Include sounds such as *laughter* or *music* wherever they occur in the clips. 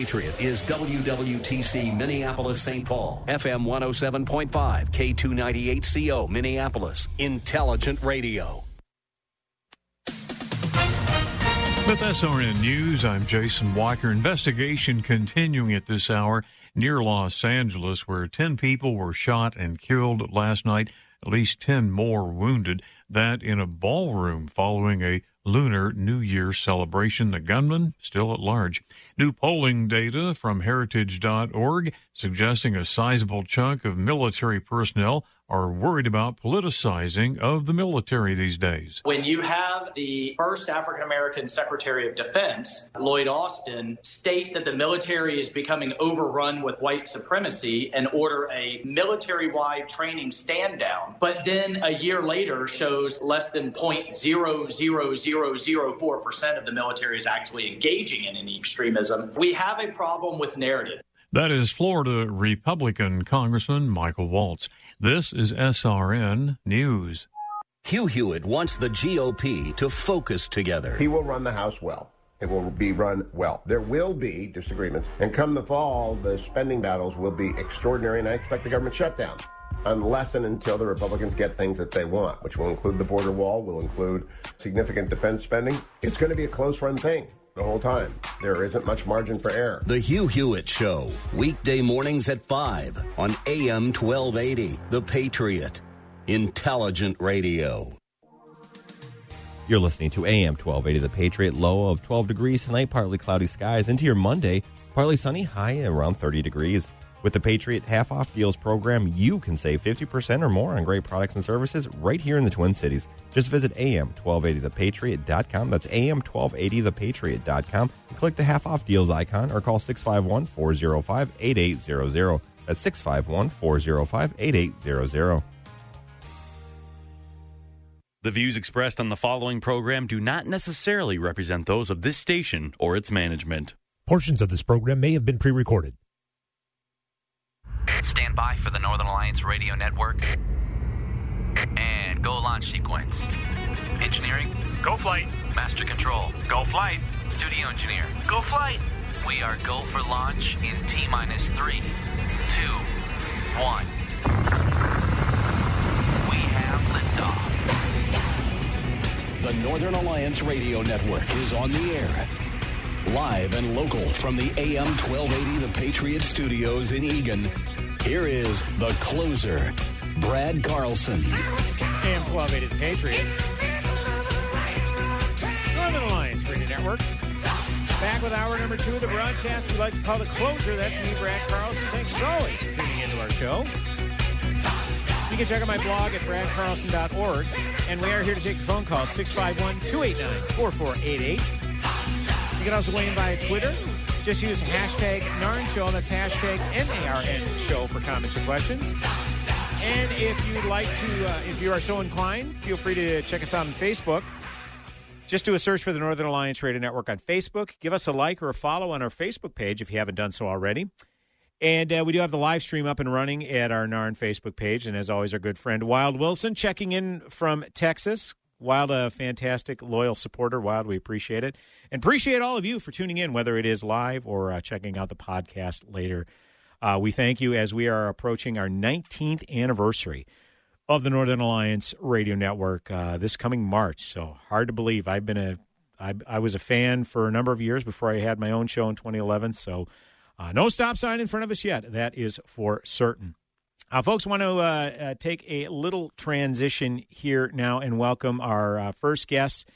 Patriot is WWTC Minneapolis St. Paul, FM 107.5, K298CO Minneapolis, Intelligent Radio. With SRN News, I'm Jason Walker. Investigation continuing at this hour near Los Angeles, where 10 people were shot and killed last night, at least 10 more wounded. That in a ballroom following a Lunar New Year celebration. The gunman still at large. New polling data from heritage.org suggesting a sizable chunk of military personnel are worried about politicizing of the military these days. When you have the first African American Secretary of Defense, Lloyd Austin, state that the military is becoming overrun with white supremacy and order a military wide training stand down, but then a year later shows less than 0.00004% of the military is actually engaging in any extremism, we have a problem with narrative. That is Florida Republican Congressman Michael Waltz. This is SRN News. Hugh Hewitt wants the GOP to focus together. He will run the House well. It will be run well. There will be disagreements. And come the fall, the spending battles will be extraordinary, and I expect the government shutdown. Unless and until the Republicans get things that they want, which will include the border wall, will include significant defense spending. It's going to be a close run thing the whole time. There isn't much margin for error. The Hugh Hewitt Show, weekday mornings at 5 on AM 1280. The Patriot. Intelligent Radio. You're listening to AM 1280, The Patriot. Low of 12 degrees tonight, partly cloudy skies. Into your Monday, partly sunny, high around 30 degrees. With the Patriot Half Off Deals program, you can save 50% or more on great products and services right here in the Twin Cities. Just visit am1280thepatriot.com. That's am1280thepatriot.com. And click the Half Off Deals icon or call 651 405 8800. That's 651 405 8800. The views expressed on the following program do not necessarily represent those of this station or its management. Portions of this program may have been pre recorded. Stand by for the Northern Alliance Radio Network. And go launch sequence. Engineering. Go flight. Master control. Go flight. Studio engineer. Go flight. We are go for launch in T minus three, two, one. We have liftoff. The Northern Alliance Radio Network is on the air. Live and local from the AM 1280 The Patriot Studios in Eagan. Here is the closer, Brad Carlson. AM 1280 The Patriot. Northern Alliance Radio Network. Back with hour number two of the broadcast we like to call the closer. That's me, Brad Carlson. Thanks always for tuning into our show. You can check out my blog at bradcarlson.org. And we are here to take your phone calls 651 289 4488. You can also weigh in via Twitter. Just use hashtag NARN Show. That's hashtag N-A-R-N Show for comments and questions. And if you'd like to, uh, if you are so inclined, feel free to check us out on Facebook. Just do a search for the Northern Alliance Radio Network on Facebook. Give us a like or a follow on our Facebook page if you haven't done so already. And uh, we do have the live stream up and running at our NARN Facebook page. And as always, our good friend Wild Wilson checking in from Texas. Wild, a fantastic, loyal supporter. Wild, we appreciate it. And appreciate all of you for tuning in, whether it is live or uh, checking out the podcast later. Uh, we thank you as we are approaching our 19th anniversary of the Northern Alliance Radio Network uh, this coming March. So hard to believe. I've been a, I, I was a fan for a number of years before I had my own show in 2011. So uh, no stop sign in front of us yet. That is for certain. Uh, folks, want to uh, uh, take a little transition here now and welcome our uh, first guest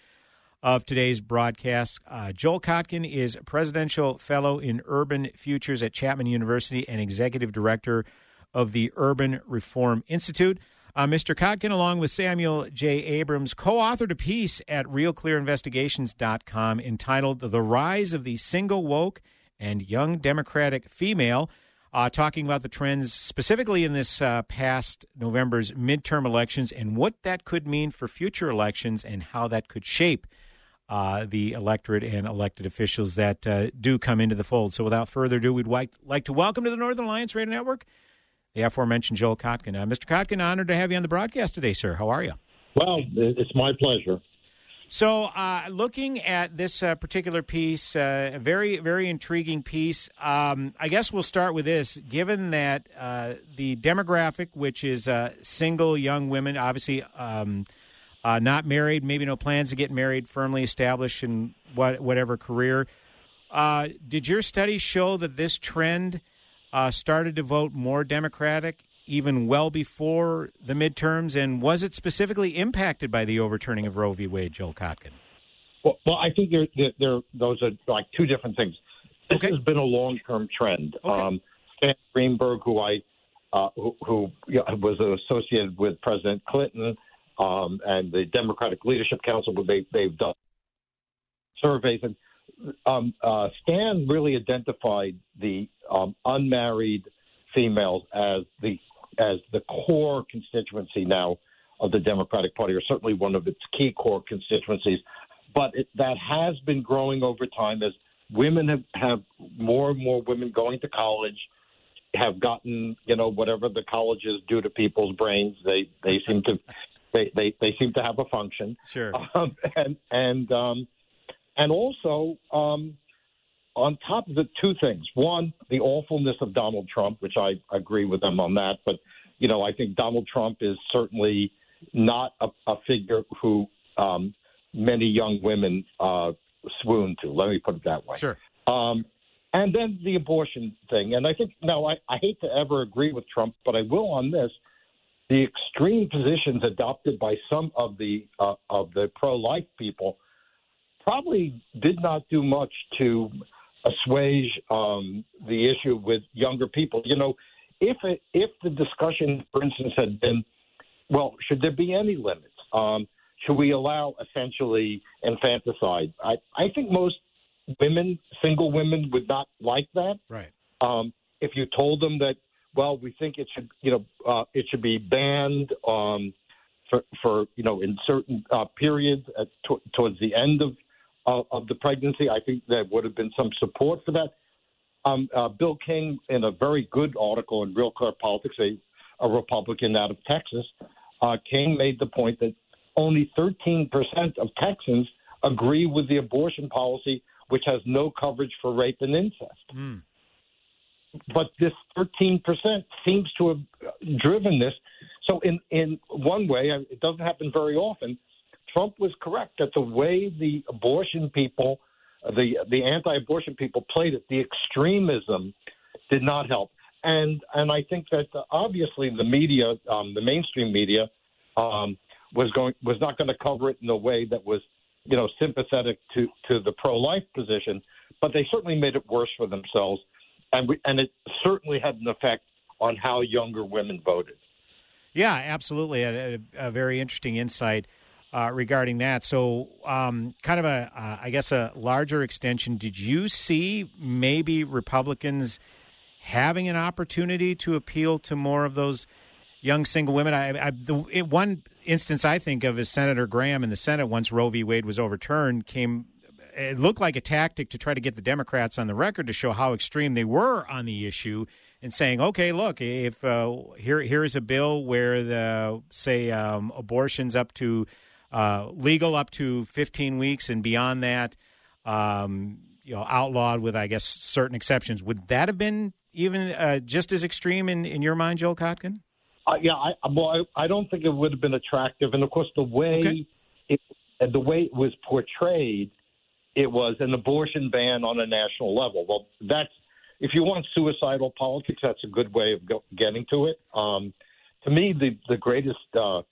of today's broadcast. Uh, Joel Kotkin is Presidential Fellow in Urban Futures at Chapman University and Executive Director of the Urban Reform Institute. Uh, Mr. Kotkin, along with Samuel J. Abrams, co authored a piece at RealClearInvestigations.com entitled The Rise of the Single Woke and young Democratic female, uh, talking about the trends specifically in this uh, past November's midterm elections and what that could mean for future elections and how that could shape uh, the electorate and elected officials that uh, do come into the fold. So, without further ado, we'd like, like to welcome to the Northern Alliance Radio Network the aforementioned Joel Kotkin. Uh, Mr. Kotkin, honored to have you on the broadcast today, sir. How are you? Well, it's my pleasure. So, uh, looking at this uh, particular piece, uh, a very, very intriguing piece. Um, I guess we'll start with this. Given that uh, the demographic, which is uh, single young women, obviously um, uh, not married, maybe no plans to get married, firmly established in what, whatever career, did your study show that this trend started to vote more Democratic even well before the midterms? And was it specifically impacted by the overturning of Roe v. Wade, Joel Kotkin? Well, well I think there, there, those are like two different things. This okay. has been a long term trend. Okay. Um, Stan Greenberg, who I uh, who, who know, was associated with President Clinton um, and the Democratic Leadership Council, they, they've done surveys, and um, uh, Stan really identified the um, unmarried females as the as the core constituency now of the Democratic Party, or certainly one of its key core constituencies. But it, that has been growing over time as women have, have more and more women going to college have gotten you know whatever the colleges do to people's brains. They they seem to *laughs* they, they they seem to have a function. Sure. Um, and and um and also um on top of the two things. One, the awfulness of Donald Trump, which I agree with them on that. But, you know, I think Donald Trump is certainly not a, a figure who um, many young women uh, swoon to. Let me put it that way. Sure. Um, and then the abortion thing. And I think, no, I, I hate to ever agree with Trump, but I will on this. The extreme positions adopted by some of the uh, of the pro-life people probably did not do much to assuage um, the issue with younger people. You know, if it, if the discussion, for instance, had been, well, should there be any limits? Um, should we allow essentially infanticide? I, I think most women, single women, would not like that. Right. Um, if you told them that, well, we think it should, you know, uh, it should be banned um, for, for, you know, in certain uh, periods at, t- towards the end of of, of the pregnancy. I think there would have been some support for that. Um, uh, Bill King, in a very good article in Real Clear Politics, a, a Republican out of Texas, uh, King made the point that only 13% of Texans agree with the abortion policy, which has no coverage for rape and incest. Mm. But this 13% seems to have driven this. So, in, in one way, it doesn't happen very often, Trump was correct that the way the abortion people, the the anti-abortion people played it, the extremism did not help. And and I think that obviously the media, um, the mainstream media, um, was going was not going to cover it in a way that was, you know, sympathetic to to the pro-life position. But they certainly made it worse for themselves, and we, and it certainly had an effect on how younger women voted. Yeah, absolutely. A, a, a very interesting insight uh, regarding that. So, um, kind of a, uh, I guess, a larger extension. Did you see maybe Republicans having an opportunity to appeal to more of those young single women? I, I the one instance I think of is Senator Graham in the Senate once Roe v. Wade was overturned came. It looked like a tactic to try to get the Democrats on the record to show how extreme they were on the issue and saying, okay, look, if uh, here here is a bill where the say um, abortions up to uh, legal up to 15 weeks, and beyond that, um, you know, outlawed with, I guess, certain exceptions. Would that have been even uh, just as extreme in, in your mind, Joel Kotkin? Uh, yeah, I, well, I, I, don't think it would have been attractive, and of course, the way okay. it, the way it was portrayed, it was an abortion ban on a national level. Well, that's if you want suicidal politics, that's a good way of go, getting to it. Um, to me, the the greatest uh,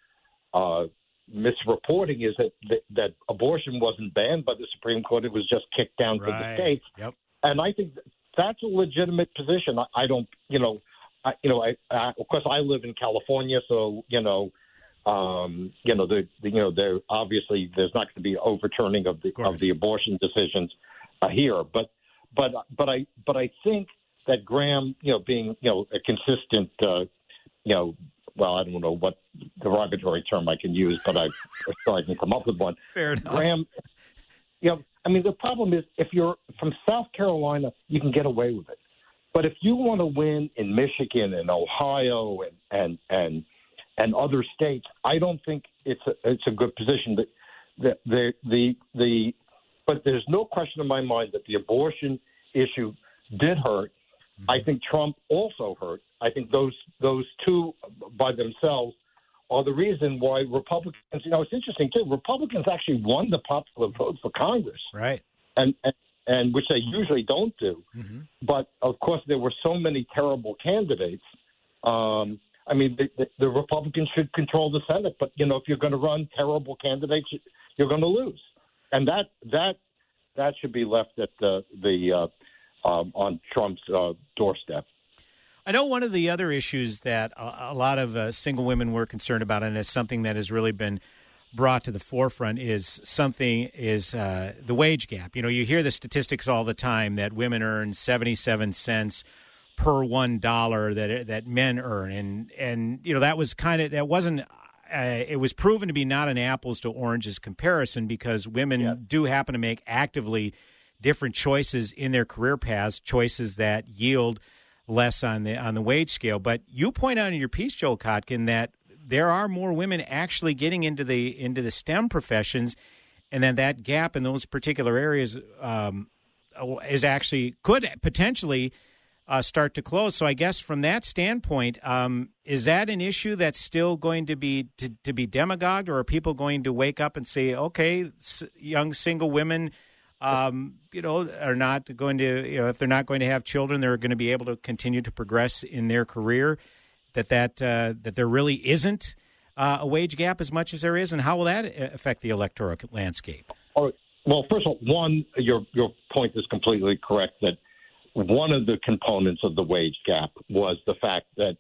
uh, misreporting is that, that, that abortion wasn't banned by the Supreme Court; it was just kicked down right. to the states. Yep. And I think that's a legitimate position. I, I don't, you know, I, you know, I, I, of course I live in California, so you know, um, you know, the, the you know, there obviously there's not going to be overturning of the of, of the abortion decisions uh, here, but but but I but I think that Graham, you know, being you know a consistent, uh, you know, well, I don't know what derogatory term I can use, but I still I can come up with one. Fair enough. Graham, you know, I mean, the problem is if you're from South Carolina, you can get away with it. But if you want to win in Michigan and Ohio and and and and other states, I don't think it's a, it's a good position. The the the the, the but there's no question in my mind that the abortion issue did hurt. I think Trump also hurt. I think those those two by themselves are the reason why Republicans. You know, it's interesting too. Republicans actually won the popular vote for Congress, right? And and, and which they usually don't do. Mm-hmm. But of course, there were so many terrible candidates. Um, I mean, the, the, the Republicans should control the Senate, but you know, if you're going to run terrible candidates, you're going to lose, and that that that should be left at the the uh, um, on Trump's uh, doorstep. I know one of the other issues that a, a lot of uh, single women were concerned about, and it's something that has really been brought to the forefront, is something is uh, the wage gap. You know, you hear the statistics all the time that women earn seventy-seven cents per one dollar that that men earn, and and you know that was kind of that wasn't. Uh, it was proven to be not an apples to oranges comparison because women do happen to make actively different choices in their career paths, choices that yield less on the on the wage scale. But you point out in your piece, Joel Kotkin, that there are more women actually getting into the into the STEM professions, and then that gap in those particular areas um, is actually could potentially uh, start to close. So I guess from that standpoint, um, is that an issue that's still going to be to, to be demagogued, or are people going to wake up and say, okay, s- young single women? Um, you know, are not going to, you know, if they're not going to have children, they're going to be able to continue to progress in their career. That that uh, that there really isn't uh, a wage gap as much as there is, and how will that uh, affect the electoral landscape? Well, first of all, one, your your point is completely correct. That one of the components of the wage gap was the fact that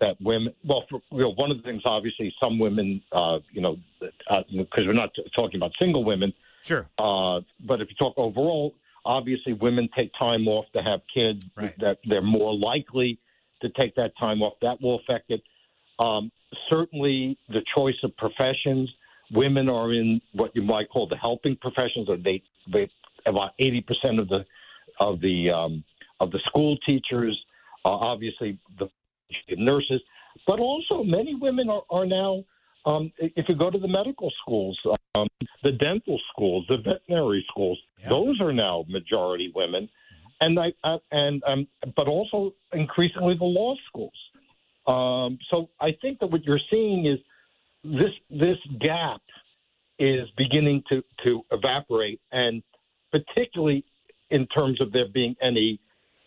that women. Well, for, you know, one of the things, obviously, some women, uh, you know, because uh, we're not talking about single women, Sure. Uh, but if you talk overall, obviously women take time off to have kids. That they're more likely to take that time off. That will affect it. Um, certainly, the choice of professions. Women are in what you might call the helping professions, or they, they about eighty percent of the of the um, of the school teachers. Uh, obviously, the nurses, but also many women are, are now. Um, if you go to the medical schools, um, the dental schools, the veterinary schools, those are now majority women, and I uh, and um, but also increasingly the law schools. Um, so I think that what you're seeing is this this gap is beginning to to evaporate, and particularly in terms of there being any,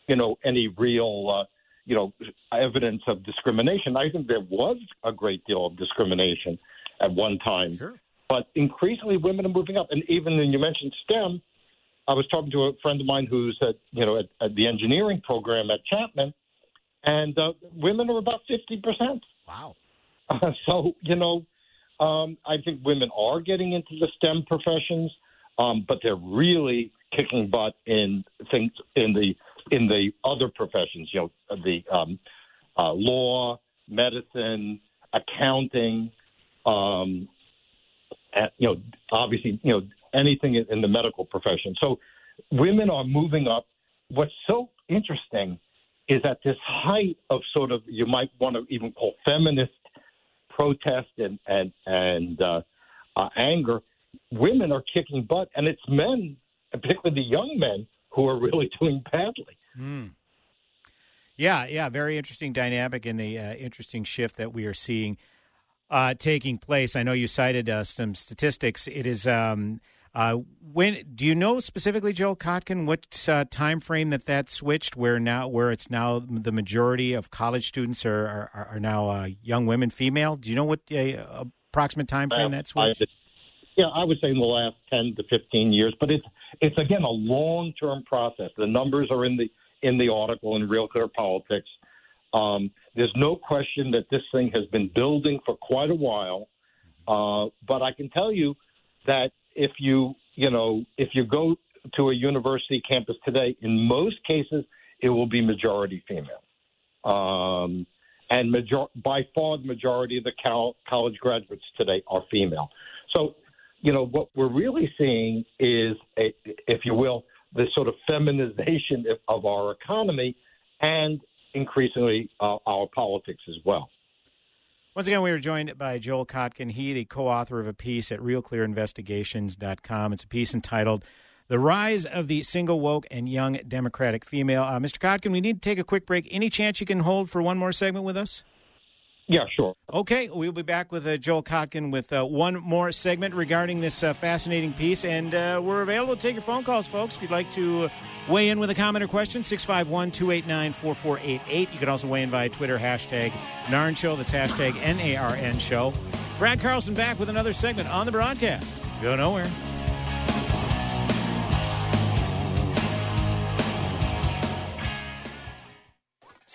you know, any real. Uh, you know, evidence of discrimination. I think there was a great deal of discrimination at one time. Sure. But increasingly, women are moving up. And even when you mentioned STEM, I was talking to a friend of mine who's at, you know, at, at the engineering program at Chapman, and uh, women are about 50%. Wow. Uh, *laughs* so, you know, um, I think women are getting into the STEM professions, um, but they're really kicking butt in things in the in the other professions. You know, the um, uh, law, medicine, accounting. Um, at, you know, obviously, you know, anything in, the medical profession. So, women are moving up. What's so interesting is at this height of sort of you might want to even call feminist protest and and and uh, uh, anger, women are kicking butt, and it's men, particularly the young men, who are really *laughs* doing badly. Mm. Yeah, yeah, very interesting dynamic and the uh, interesting shift that we are seeing uh, taking place. I know you cited uh, some statistics. It is um, uh, when do you know specifically, Joel Kotkin, what uh, time frame that that switched? Where now, where it's now the majority of college students are are, are now uh, young women, female. Do you know what uh, approximate time frame that switched? Yeah, I would say in the last ten to fifteen years, but it's it's again a long term process. The numbers are in the in the article in Real Clear Politics. Um, there's no question that this thing has been building for quite a while, uh, but I can tell you that if you you know if you go to a university campus today, in most cases, it will be majority female. Um, and major- by far, the majority of the college graduates today are female. So, you know, what we're really seeing is, a, if you will, this sort of feminization of our economy and increasingly uh, our politics as well. Once again, we were joined by Joel Kotkin. He, the co author of a piece at realclearinvestigations.com. It's a piece entitled The Rise of the Single Woke and Young Democratic Female. Uh, Mr. Kotkin, we need to take a quick break. Any chance you can hold for one more segment with us? Yeah, sure. Okay, we'll be back with uh, Joel Kotkin with uh, one more segment regarding this uh, fascinating piece. And uh, we're available to take your phone calls, folks. If you'd like to weigh in with a comment or question, 651 289 4488. You can also weigh in via Twitter, hashtag NARN Show. That's hashtag N A R N Show. Brad Carlson back with another segment on the broadcast. Go nowhere.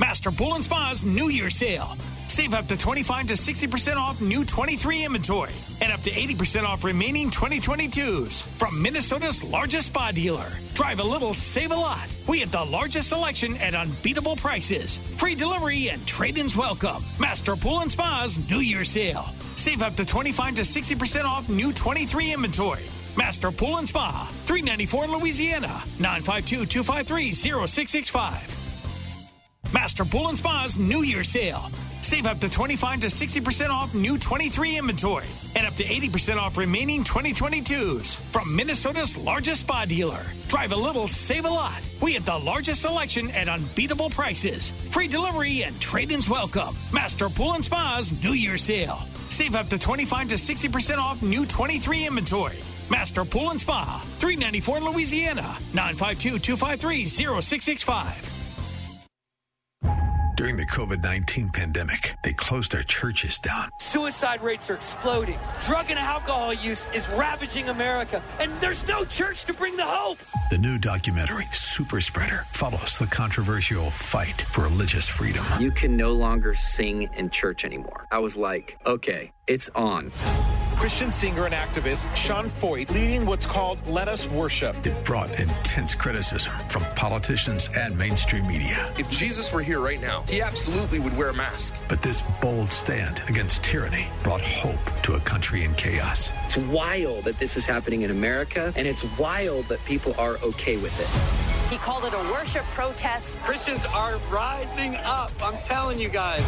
Master Pool and Spa's New Year sale. Save up to 25 to 60% off new 23 inventory and up to 80% off remaining 2022s from Minnesota's largest spa dealer. Drive a little, save a lot. We have the largest selection at unbeatable prices. Free delivery and trade ins welcome. Master Pool and Spa's New Year sale. Save up to 25 to 60% off new 23 inventory. Master Pool and Spa, 394 Louisiana, 952 253 0665. Master Pool and Spa's New Year sale. Save up to 25 to 60% off new 23 inventory and up to 80% off remaining 2022s from Minnesota's largest spa dealer. Drive a little, save a lot. We have the largest selection at unbeatable prices. Free delivery and trade-ins welcome. Master Pool and Spa's New Year sale. Save up to 25 to 60% off new 23 inventory. Master Pool and Spa, 394 in Louisiana, 952 253 0665. During the COVID 19 pandemic, they closed our churches down. Suicide rates are exploding. Drug and alcohol use is ravaging America, and there's no church to bring the hope. The new documentary, Super Spreader, follows the controversial fight for religious freedom. You can no longer sing in church anymore. I was like, okay, it's on. Christian singer and activist Sean Feucht leading what's called Let Us Worship. It brought intense criticism from politicians and mainstream media. If Jesus were here right now, he absolutely would wear a mask. But this bold stand against tyranny brought hope to a country in chaos. It's wild that this is happening in America, and it's wild that people are okay with it. He called it a worship protest. Christians are rising up. I'm telling you guys.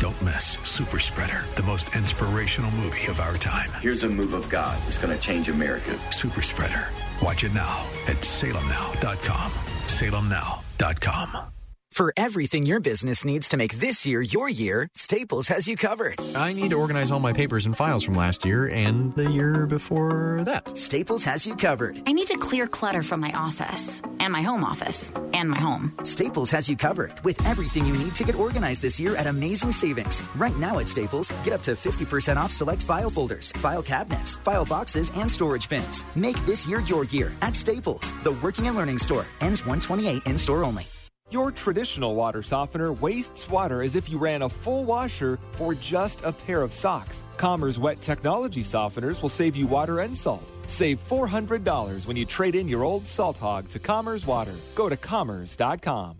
Don't miss Super Spreader, the most inspirational movie of our time. Here's a move of God that's going to change America. Super Spreader. Watch it now at salemnow.com. Salemnow.com. For everything your business needs to make this year your year, Staples has you covered. I need to organize all my papers and files from last year and the year before that. Staples has you covered. I need to clear clutter from my office and my home office and my home. Staples has you covered with everything you need to get organized this year at amazing savings. Right now at Staples, get up to 50% off select file folders, file cabinets, file boxes, and storage bins. Make this year your year at Staples, the working and learning store. Ends 128 in store only. Your traditional water softener wastes water as if you ran a full washer for just a pair of socks. Commerce Wet Technology softeners will save you water and salt. Save $400 when you trade in your old salt hog to Commerce Water. Go to commerce.com.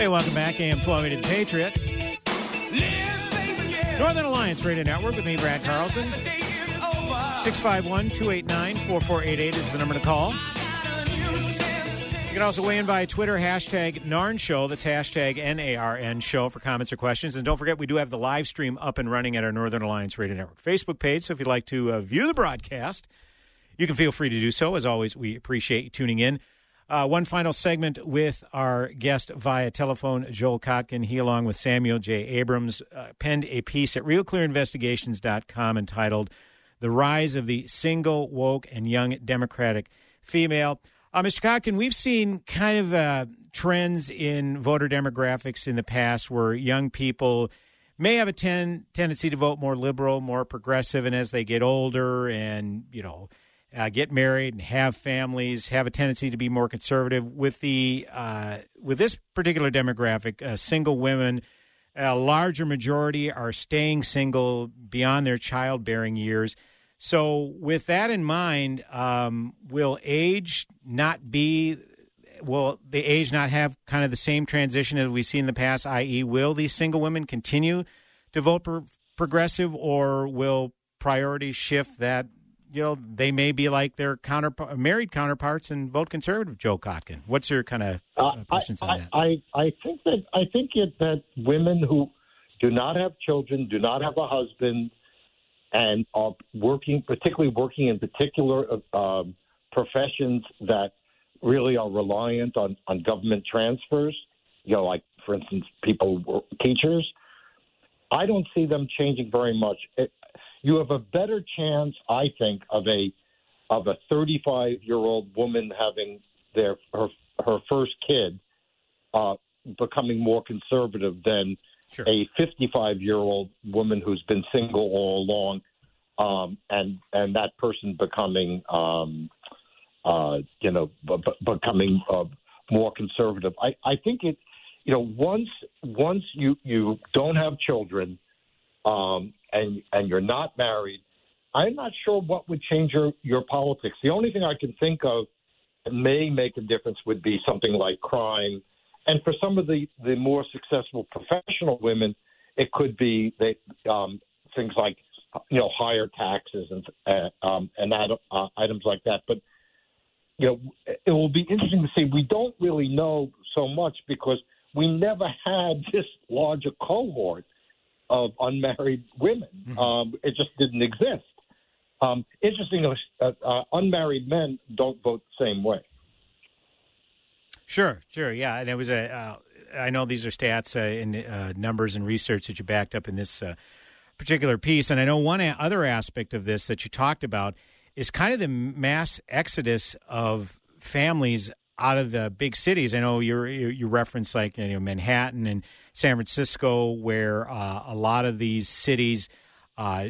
Hey, welcome back. AM 1280 The Patriot. Northern Alliance Radio Network with me, Brad Carlson. 651 289 4488 is the number to call. You can also weigh in via Twitter, hashtag NARN Show. That's hashtag N A R N Show for comments or questions. And don't forget, we do have the live stream up and running at our Northern Alliance Radio Network Facebook page. So if you'd like to uh, view the broadcast, you can feel free to do so. As always, we appreciate you tuning in. Uh, one final segment with our guest via telephone, Joel Kotkin. He, along with Samuel J. Abrams, uh, penned a piece at RealClearInvestigations.com entitled The Rise of the Single, Woke, and Young Democratic Female. Uh, Mr. Kotkin, we've seen kind of uh, trends in voter demographics in the past where young people may have a ten, tendency to vote more liberal, more progressive, and as they get older and you know uh, get married and have families, have a tendency to be more conservative. With the uh, with this particular demographic, uh, single women, a larger majority are staying single beyond their childbearing years. So, with that in mind, um, will age not be will the age not have kind of the same transition as we see in the past? I.e., will these single women continue to vote pro- progressive, or will priorities shift that you know they may be like their counter married counterparts and vote conservative? Joe Kotkin, what's your kind of uh, questions I, on that? I, I think that I think it, that women who do not have children, do not have a husband, and are working, particularly working in particular uh, um, professions that really are reliant on, on government transfers, you know, like, for instance, people, teachers, I don't see them changing very much. It, you have a better chance, I think, of a of a 35 year old woman having their her her first kid uh, becoming more conservative than sure. a 55 year old woman who's been single all along, um, and and that person becoming um, uh, you know, b- b- becoming uh, more conservative. I, I think it, you know, once once you you don't have children, um, and and you're not married, I'm not sure what would change your your politics. The only thing I can think of that may make a difference would be something like crime, and for some of the the more successful professional women, it could be they um, things like you know higher taxes and uh, um, and that, uh, items like that. But you know, it will be interesting to see. We don't really know so much because we never had *laughs* this larger cohort of unmarried women. Mm-hmm. Um, it just didn't exist. Um, interesting, uh, uh, unmarried men don't vote the same way. Sure, sure, yeah, and it was a. Uh, I know these are stats uh, and uh, numbers and research that you backed up in this uh, particular piece, and I know one other aspect of this that you talked about is kind of the mass exodus of families out of the big cities. I know you you reference like you know Manhattan and San Francisco, where uh, a lot of these cities uh,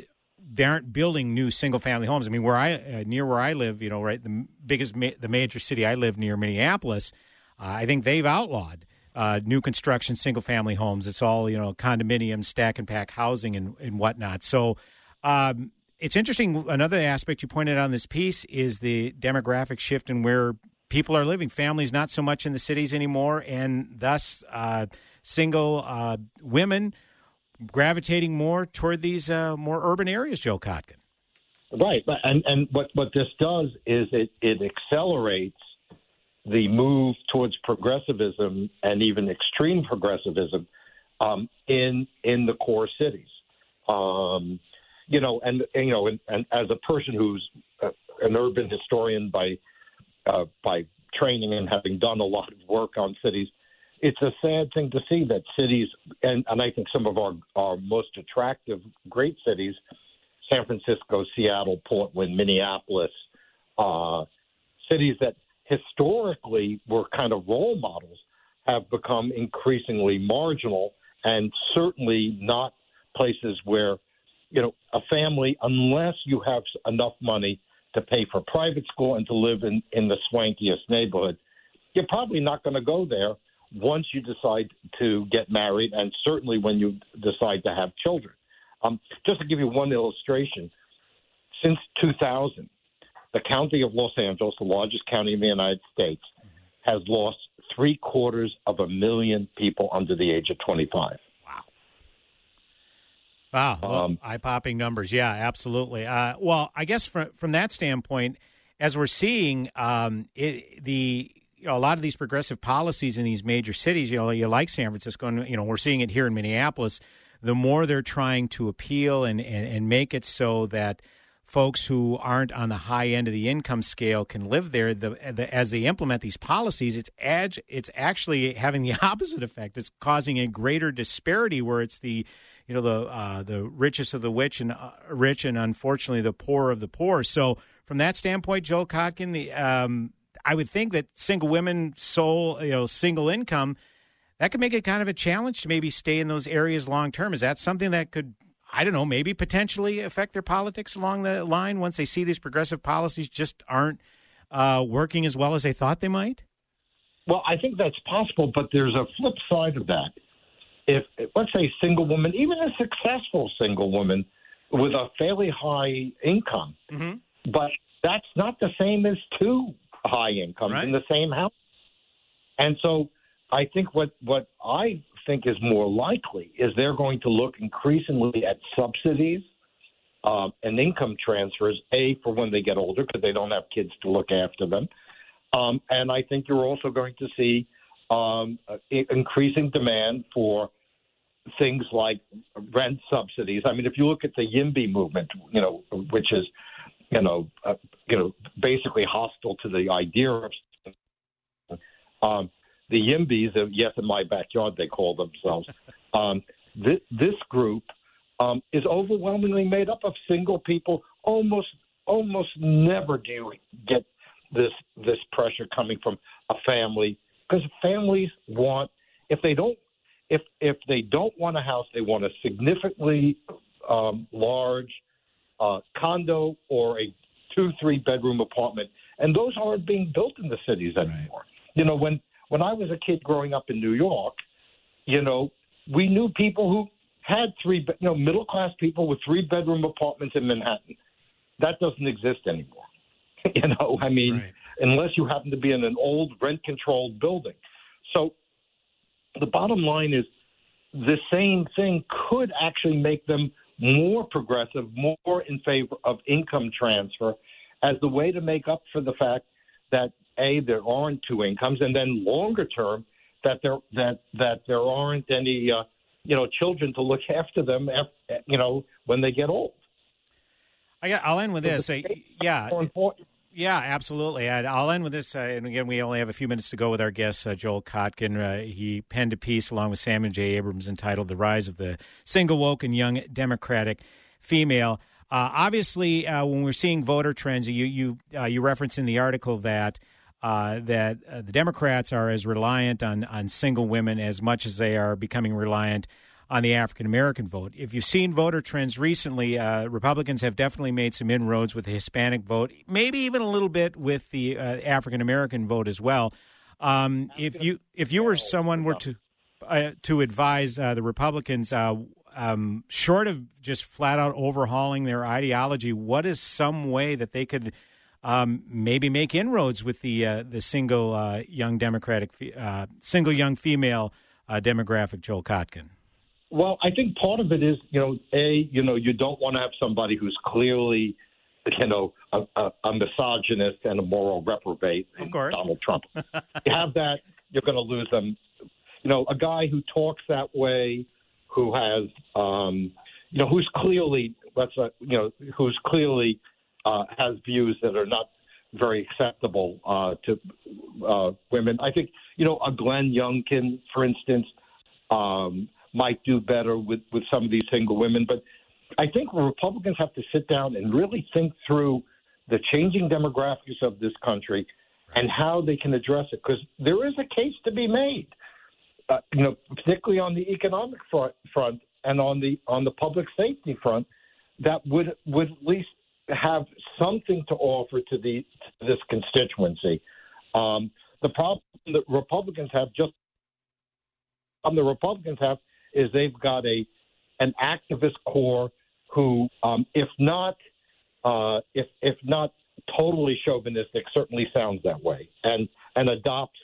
they aren't building new single family homes. I mean, where I uh, near where I live, you know, right, the biggest ma- the major city I live near, Minneapolis. Uh, I think they've outlawed uh, new construction single family homes. It's all you know condominiums, stack and pack housing, and, and whatnot. So. Um, it's interesting. Another aspect you pointed out in this piece is the demographic shift in where people are living. Families not so much in the cities anymore, and thus uh, single uh, women gravitating more toward these uh, more urban areas. Joe Kotkin. Right, and and what what this does is it it accelerates the move towards progressivism and even extreme progressivism um, in in the core cities. Um, you know, and, and you know, and, and, as a person who's uh, an urban historian by uh, by training and having done a lot of work on cities, it's a sad thing to see that cities, and, and I think some of our, our most attractive, great cities, San Francisco, Seattle, Portland, Minneapolis, uh, cities that historically were kind of role models, have become increasingly marginal and certainly not places where you know, a family, unless you have enough money to pay for private school and to live in, in the swankiest neighborhood, you're probably not going to go there once you decide to get married, and certainly when you decide to have children. Um, just to give you one illustration, since 2000, the county of Los Angeles, the largest county in the United States, has lost three quarters of a million people under the age of 25. Wow, well, um, eye popping numbers. Yeah, absolutely. Uh, well, I guess from from that standpoint, as we're seeing, um, it, the you know, a lot of these progressive policies in these major cities, you know, you like San Francisco, and you know, we're seeing it here in Minneapolis. The more they're trying to appeal and, and, and make it so that folks who aren't on the high end of the income scale can live there. The, the, as they implement these policies, it's ad, it's actually having the *laughs* opposite effect. It's causing a greater disparity where it's the you know the uh, the richest of the rich and uh, rich and unfortunately the poor of the poor. So from that standpoint, Joel Kotkin, the um, I would think that single women, sole you know single income, that could make it kind of a challenge to maybe stay in those areas long term. Is that something that could, I don't know, maybe potentially affect their politics along the line once they see these progressive policies just aren't uh, working as well as they thought they might? Well, I think that's possible, but there's a flip side of that. If, let's say, a single woman, even a successful single woman with a fairly high income, mm-hmm. but that's not the same as two high incomes Right. in the same house. And so I think what, what I think is more likely is they're going to look increasingly at subsidies um, and income transfers, A, for when they get older because they don't have kids to look after them. Um, and I think you're also going to see um, uh, increasing demand for things like rent subsidies. I mean, if you look at the YIMBY movement, you know, which is, you know, uh, you know, basically hostile to the idea of um, the YIMBYs, yes, in my backyard, they call themselves. *laughs* Um, th- this group um, is overwhelmingly made up of single people. Almost, almost never do you get this this pressure coming from a family because families want if they don't if if they don't want a house, they want a significantly um, large uh, condo or a two three bedroom apartment, and those aren't being built in the cities anymore. You know, when when I was a kid growing up in New York, you know, we knew people who had three, you know, middle class people with three bedroom apartments in Manhattan. That doesn't exist anymore. *laughs* you know, I mean, unless you happen to be in an old rent controlled building. So the bottom line is the same thing could actually make them more progressive, more in favor of income transfer as the way to make up for the fact that a there aren't two incomes, and then longer term that there that that there aren't any uh, you know children to look after them, you know, when they get old. I got, I'll end with this. Uh, yeah. Yeah, absolutely. I'll end with this. Uh, and again, we only have a few minutes to go with our guest, uh, Joel Kotkin. Uh, he penned a piece along with Samuel J. Abrams entitled The Rise of the Single Woke and Young Democratic Female. Uh, obviously, uh, when we're seeing voter trends, you you uh, you reference in the article that uh, that uh, the Democrats are as reliant on on single women as much as they are becoming reliant on the African American vote. If you've seen voter trends recently, uh, Republicans have definitely made some inroads with the Hispanic vote, maybe even a little bit with the uh, African American vote as well. Um, if you if you were someone were to uh, to advise uh, the Republicans, um, short of just flat out overhauling their ideology, what is some way that they could um, maybe make inroads with the uh, the single uh, young Democratic uh, single young female uh, demographic, Joel Kotkin? Well, I think part of it is, you know, a, you know, you don't want to have somebody who's clearly, you know, a, a, a misogynist and a moral reprobate. Of course, Donald Trump. *laughs* you have that, you're going to lose them. You know, a guy who talks that way, who has, um, you know, who's clearly, let's, uh, you know, who's clearly uh, has views that are not very acceptable uh, to uh, women. I think, you know, a Glenn Youngkin, for instance. Um, might do better with, with some of these single women. But I think Republicans have to sit down and really think through the changing demographics of this country and how they can address it because there is a case to be made. Uh, you know, particularly on the economic front, front and on the on the public safety front, that would would at least have something to offer to the to this constituency. Um, the problem that Republicans have just um, the Republicans have is they've got a an activist core who, um, if not uh, if if not totally chauvinistic, certainly sounds that way and and adopts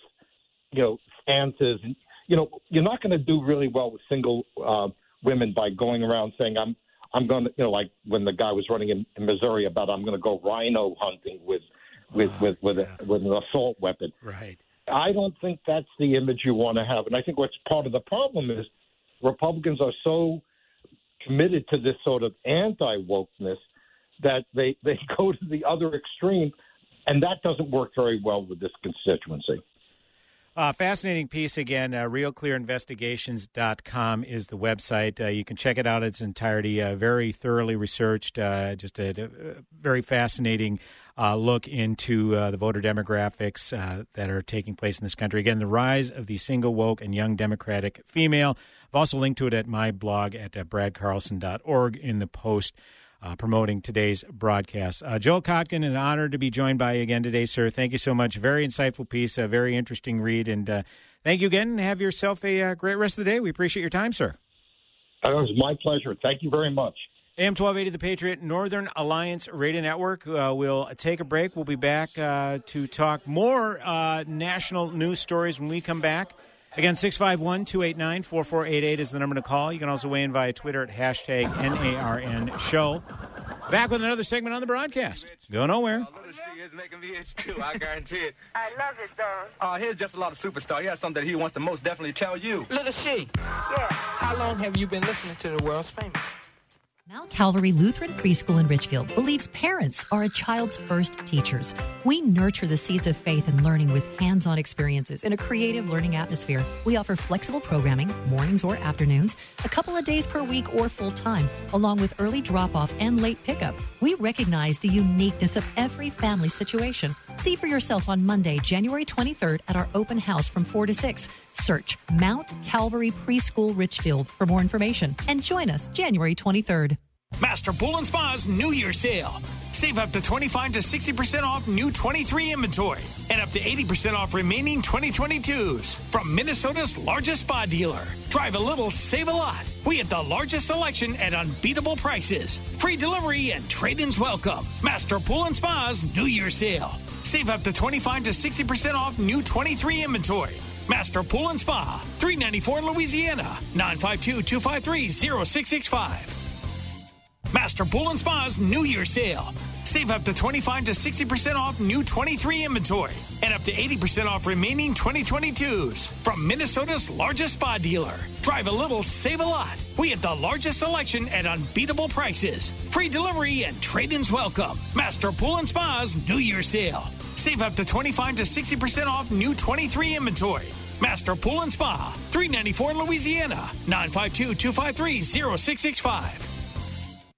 you know stances. You know, you're not going to do really well with single uh, women by going around saying I'm I'm going to you know like when the guy was running in, in Missouri about I'm going to go RINO hunting with with ah, with with, a, with an assault weapon. Right. I don't think that's the image you want to have. And I think what's part of the problem is Republicans are so committed to this sort of anti wokeness that they, they *laughs* go to the other extreme, and that doesn't work very well with this constituency. Uh, fascinating piece again. Uh, RealClearInvestigations.com is the website. Uh, you can check it out in its entirety. Uh, very thoroughly researched. Uh, just a, a very fascinating uh, look into uh, the voter demographics that are taking place in this country. Again, the rise of the single, woke, and young Democratic female. I've also linked to it at my blog at bradcarlson.org in the post. Uh, promoting today's broadcast. Uh, Joel Kotkin, an honor to be joined by you again today, sir. Thank you so much. Very insightful piece, a very interesting read, and uh, thank you again. Have yourself a uh, great rest of the day. We appreciate your time, sir. It was my pleasure. Thank you very much. AM 1280, the Patriot Northern Alliance Radio Network. Uh, we'll take a break. We'll be back uh, to talk more uh, national news stories when we come back. Again, 651 289 4488 is the number to call. You can also weigh in via Twitter at hashtag NARN show. Back with another segment on the broadcast. Go nowhere. It's making me itch too, I guarantee it. *laughs* I love it, Don. Uh, here's just a lot of superstar. He has something that he wants to most definitely tell you. Little she. Yeah. How long have you been listening to the world's famous? Mount Calvary Lutheran Preschool in Richfield believes parents are a child's first teachers. We nurture the seeds of faith and learning with hands on experiences in a creative learning atmosphere. We offer flexible programming, mornings or afternoons, a couple of days per week or full time, along with early drop off and late pickup. We recognize the uniqueness of every family situation. See for yourself on Monday, January 23rd at our open house from 4 to 6. Search Mount Calvary Preschool Richfield for more information and join us January 23rd. Master Pool and Spa's New Year sale. Save up to 25 to 60% off new 23 inventory and up to 80% off remaining 2022s from Minnesota's largest spa dealer. Drive a little, save a lot. We have the largest selection at unbeatable prices. Free delivery and trade ins welcome. Master Pool and Spa's New Year sale. Save up to 25 to 60% off new 23 inventory. Master Pool and Spa, 394 Louisiana, 952 253 0665. Master Pool and Spa's New Year sale. Save up to 25 to 60% off new 23 inventory and up to 80% off remaining 2022s from Minnesota's largest spa dealer. Drive a little, save a lot. We have the largest selection at unbeatable prices. Free delivery and trade ins welcome. Master Pool and Spa's New Year sale. Save up to 25 to 60% off new 23 inventory. Master Pool and Spa, 394 Louisiana, 952 253 0665.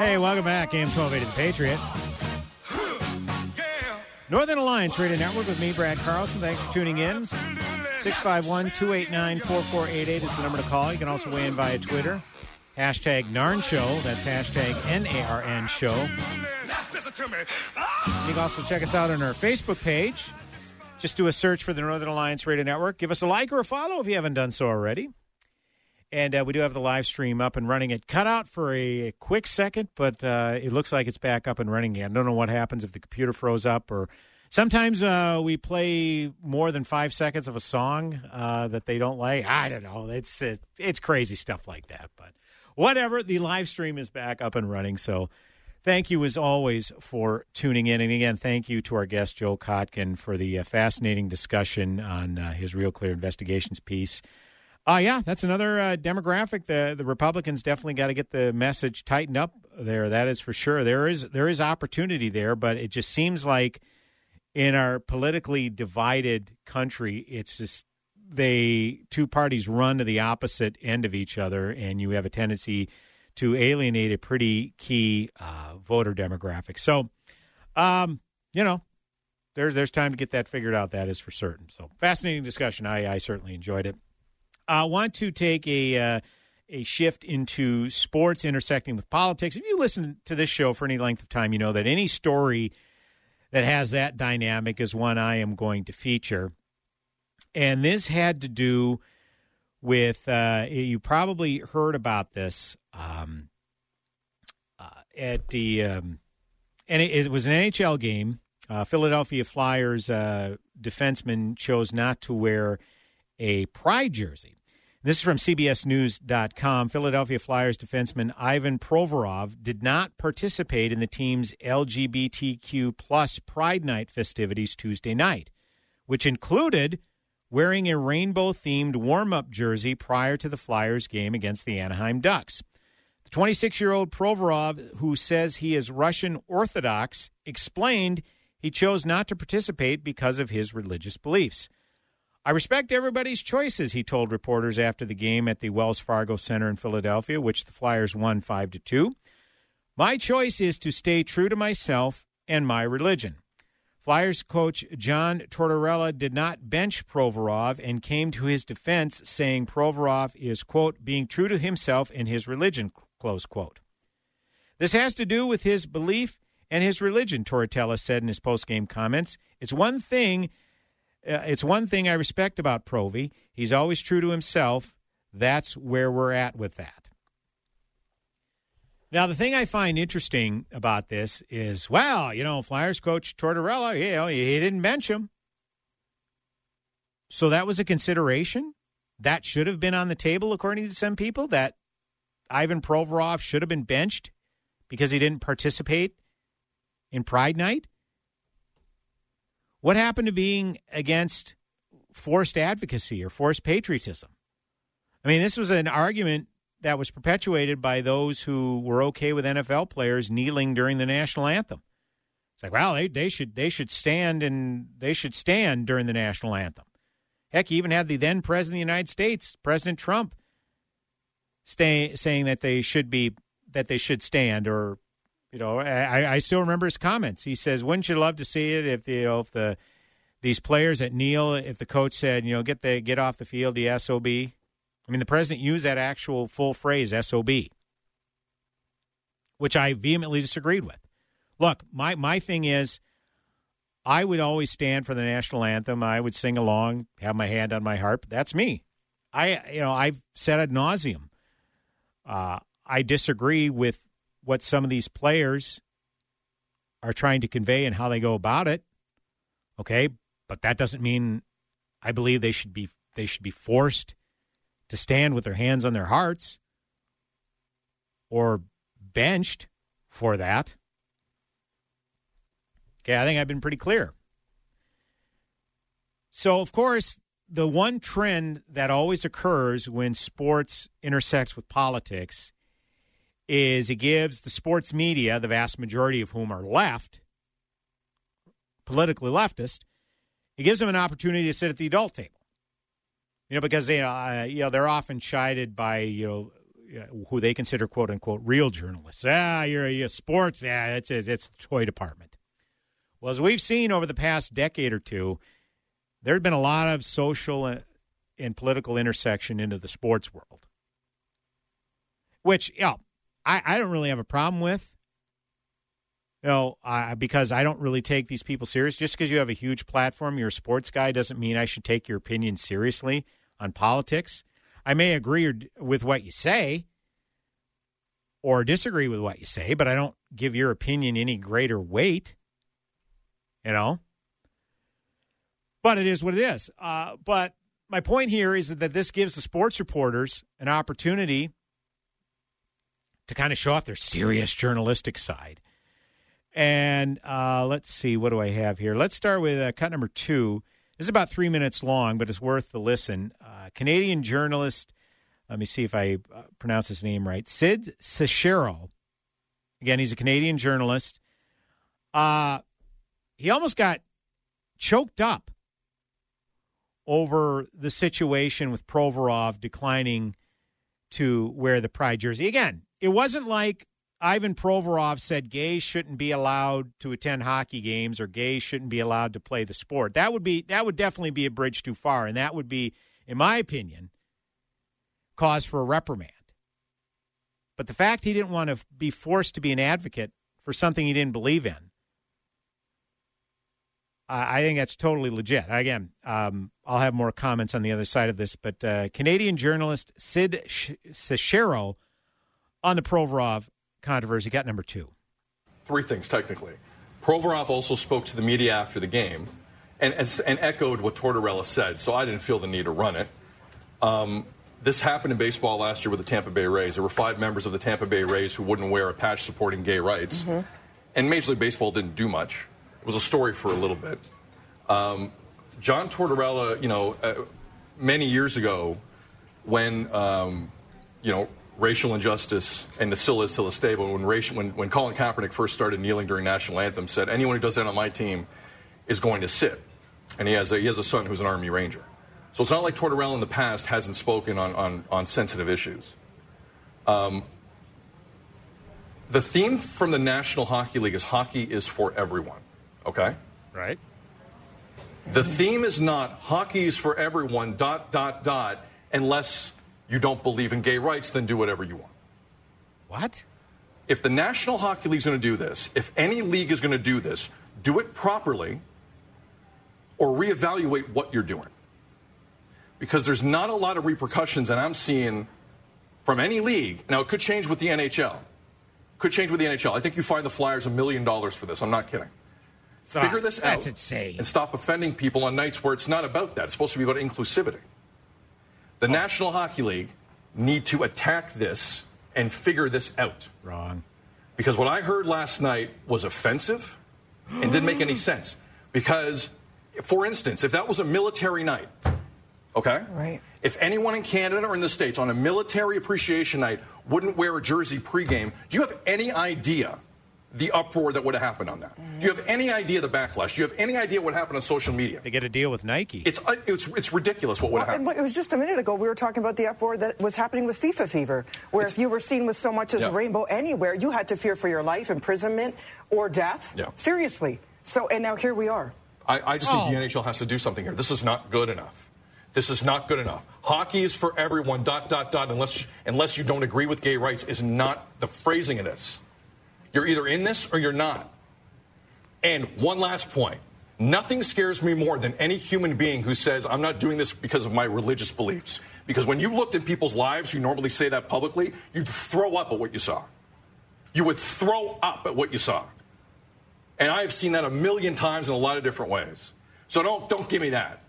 Hey, welcome back. AM 1280 The Patriot. Northern Alliance Radio Network with me, Brad Carlson. Thanks for tuning in. 651 289 4488 is the number to call. You can also weigh in via Twitter. Hashtag NARN Show. That's hashtag N A R N Show. You can also check us out on our Facebook page. Just do a search for the Northern Alliance Radio Network. Give us a like or a follow if you haven't done so already. And uh, we do have the live stream up and running. It cut out for a quick second, but uh, it looks like it's back up and running again. I don't know what happens if the computer froze up or Sometimes uh, we play more than five seconds of a song uh, that they don't like. I don't know. It's it, it's crazy stuff like that. But whatever. The live stream is back up and running. So thank you as always for tuning in. And again, thank you to our guest Joel Kotkin for the uh, fascinating discussion on uh, his Real Clear Investigations piece. Uh, yeah, that's another uh, demographic. The the Republicans definitely got to get the message tightened up there. That is for sure. There is there is opportunity there, but it just seems like in our politically divided country, it's just they two parties run to the opposite end of each other, and you have a tendency to alienate a pretty key uh, voter demographic. So, um, you know, there's there's time to get that figured out. That is for certain. So, fascinating discussion. I I certainly enjoyed it. I want to take a. Uh, a shift into sports intersecting with politics. If you listen to this show for any length of time, you know that any story that has that dynamic is one I am going to feature. And this had to do with, uh, you probably heard about this um, uh, at the, um, and it, it, was an NHL game. Uh, Philadelphia Flyers uh, defenseman chose not to wear a pride jersey. This is from CBSNews.com. Philadelphia Flyers defenseman Ivan Provorov did not participate in the team's LGBTQ plus Pride Night festivities Tuesday night, which included wearing a rainbow themed warm up jersey prior to the Flyers game against the Anaheim Ducks. The 26 year old Provorov, who says he is Russian Orthodox, explained he chose not to participate because of his religious beliefs. I respect everybody's choices, he told reporters after the game at the Wells Fargo Center in Philadelphia, which the Flyers won 5 to 2. My choice is to stay true to myself and my religion. Flyers coach John Tortorella did not bench Provorov and came to his defense, saying Provorov is, quote, being true to himself and his religion, close quote. This has to do with his belief and his religion, Tortorella said in his postgame comments. It's one thing Uh, it's one thing I respect about Provy. He's always true to himself. That's where we're at with that. Now, the thing I find interesting about this is, well, you know, Flyers coach Tortorella, you know, he didn't bench him. So that was a consideration. That should have been on the table, according to some people, that Ivan Provorov should have been benched because he didn't participate in Pride Night. What happened to being against forced advocacy or forced patriotism? I mean, this was an argument that was perpetuated by those who were okay with NFL players kneeling during the national anthem. It's like, well, they, they should they should stand and they should stand during the national anthem. Heck, he even had the then president of the United States, President Trump, stay, saying that they should be that they should stand or you know, I, I still remember his comments. He says, "Wouldn't you love to see it if the, you know if the these players at Neil, if the coach said, you know, get the get off the field, the sob." I mean, the president used that actual full phrase sob, which I vehemently disagreed with. Look, my my thing is, I would always stand for the national anthem. I would sing along, have my hand on my harp. That's me. I you know I've said ad nauseum. Uh, I disagree with what some of these players are trying to convey and how they go about it. Okay, but that doesn't mean I believe they should be they should be forced to stand with their hands on their hearts or benched for that. Okay, I think I've been pretty clear. So, of course, the one trend that always occurs when sports intersects with politics is it gives the sports media, the vast majority of whom are left, politically leftist, it gives them an opportunity to sit at the adult table. You know, because they, uh, you know, they're often chided by you know who they consider quote unquote real journalists. Ah, you're, a sports. Yeah, it's it's the toy department. Well, as we've seen over the past decade or two, there's been a lot of social and political intersection into the sports world, which, yeah, I, I don't really have a problem with. You know, because I don't really take these people serious. Just because you have a huge platform, you're a sports guy, doesn't mean I should take your opinion seriously on politics. I may agree with what you say or disagree with what you say, but I don't give your opinion any greater weight. You know, But it is what it is. Uh, but my point here is that this gives the sports reporters an opportunity to kind of show off their serious journalistic side. And uh, let's see, what do I have here? Let's start with uh, cut number two. This is about three minutes long, but it's worth the listen. Uh, Canadian journalist, let me see if I uh, pronounce his name right, Sid Seixeiro. Again, he's a Canadian journalist. Uh, he almost got choked up over the situation with Provorov declining to wear the pride jersey. Again, it wasn't like Ivan Provorov said gays shouldn't be allowed to attend hockey games or gays shouldn't be allowed to play the sport. That would be that would definitely be a bridge too far, and that would be, in my opinion, cause for a reprimand. But the fact he didn't want to be forced to be an advocate for something he didn't believe in, I think that's totally legit. Again, um, I'll have more comments on the other side of this, but uh, Canadian journalist Sid Seixeiro on the Provorov controversy got number two. Three things, technically. Provorov also spoke to the media after the game and, and echoed what Tortorella said, so I didn't feel the need to run it. Um, this happened in baseball last year with the Tampa Bay Rays. There were five members of the Tampa Bay Rays who wouldn't wear a patch supporting gay rights, mm-hmm. and Major League Baseball didn't do much. It was a story for a little bit. Um, John Tortorella, you know, uh, many years ago, when um, you know racial injustice, and it still is till this day. But when, racial, when, when Colin Kaepernick first started kneeling during national anthem, said anyone who does that on my team is going to sit. And he has a, he has a son who's an Army Ranger. So it's not like Tortorella in the past hasn't spoken on, on, on sensitive issues. Um, the theme from the National Hockey League is hockey is for everyone. Okay? Right. The theme is not hockey is for everyone, dot, dot, dot, unless you don't believe in gay rights, then do whatever you want. What? If the National Hockey League is going to do this, if any league is going to do this, do it properly or reevaluate what you're doing. Because there's not a lot of repercussions that I'm seeing from any league. Now, it could change with the NHL. Could change with the NHL. I think you find the Flyers a million dollars for this. I'm not kidding. Figure ah, this out. That's insane. And stop offending people on nights where it's not about that. It's supposed to be about inclusivity. The oh. National Hockey League need to attack this and figure this out. Wrong. Because what I heard last night was offensive and didn't make any sense. Because, for instance, if that was a military night, okay? Right. If anyone in Canada or in the States on a military appreciation night wouldn't wear a jersey pregame, do you have any idea the uproar that would have happened on that. Do you have any idea the backlash? Do you have any idea what happened on social media? They get a deal with Nike. It's uh, it's, it's ridiculous what would have happened. It was just a minute ago we were talking about the uproar that was happening with FIFA fever, where it's, if you were seen with so much as yeah. a rainbow anywhere, you had to fear for your life, imprisonment, or death. Yeah. Seriously. So and now here we are. I, I just oh. think the NHL has to do something here. This is not good enough. This is not good enough. Hockey is for everyone. Dot dot dot. Unless unless you don't agree with gay rights, is not the phrasing of this. You're either in this or you're not. And one last point. Nothing scares me more than any human being who says, I'm not doing this because of my religious beliefs. Because when you looked in people's lives who normally say that publicly, you'd throw up at what you saw. You would throw up at what you saw. And I have seen that a million times in a lot of different ways. So don't, don't give me that.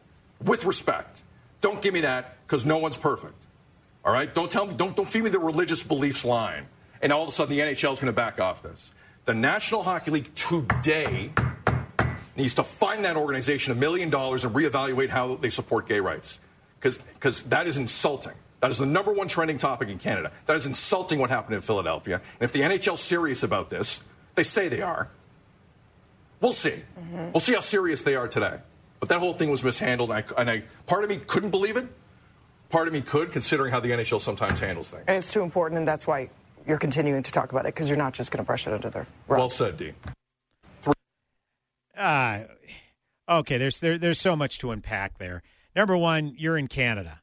With respect. Don't give me that because no one's perfect. All right? Don't tell me, don't, don't feed me the religious beliefs line and all of a sudden the NHL is going to back off this. The National Hockey League today needs to find that organization a million dollars and reevaluate how they support gay rights. Because that is insulting. That is the number one trending topic in Canada. That is insulting what happened in Philadelphia. And if the NHL is serious about this, they say they are. We'll see. Mm-hmm. We'll see how serious they are today. But that whole thing was mishandled, and, I, and I, part of me couldn't believe it. Part of me could, considering how the NHL sometimes handles things. And it's too important, and that's why you're continuing to talk about it because you're not just going to brush it under the rug. Well said, Dean. Uh, okay, there's there, there's so much to unpack there. Number one, you're in Canada.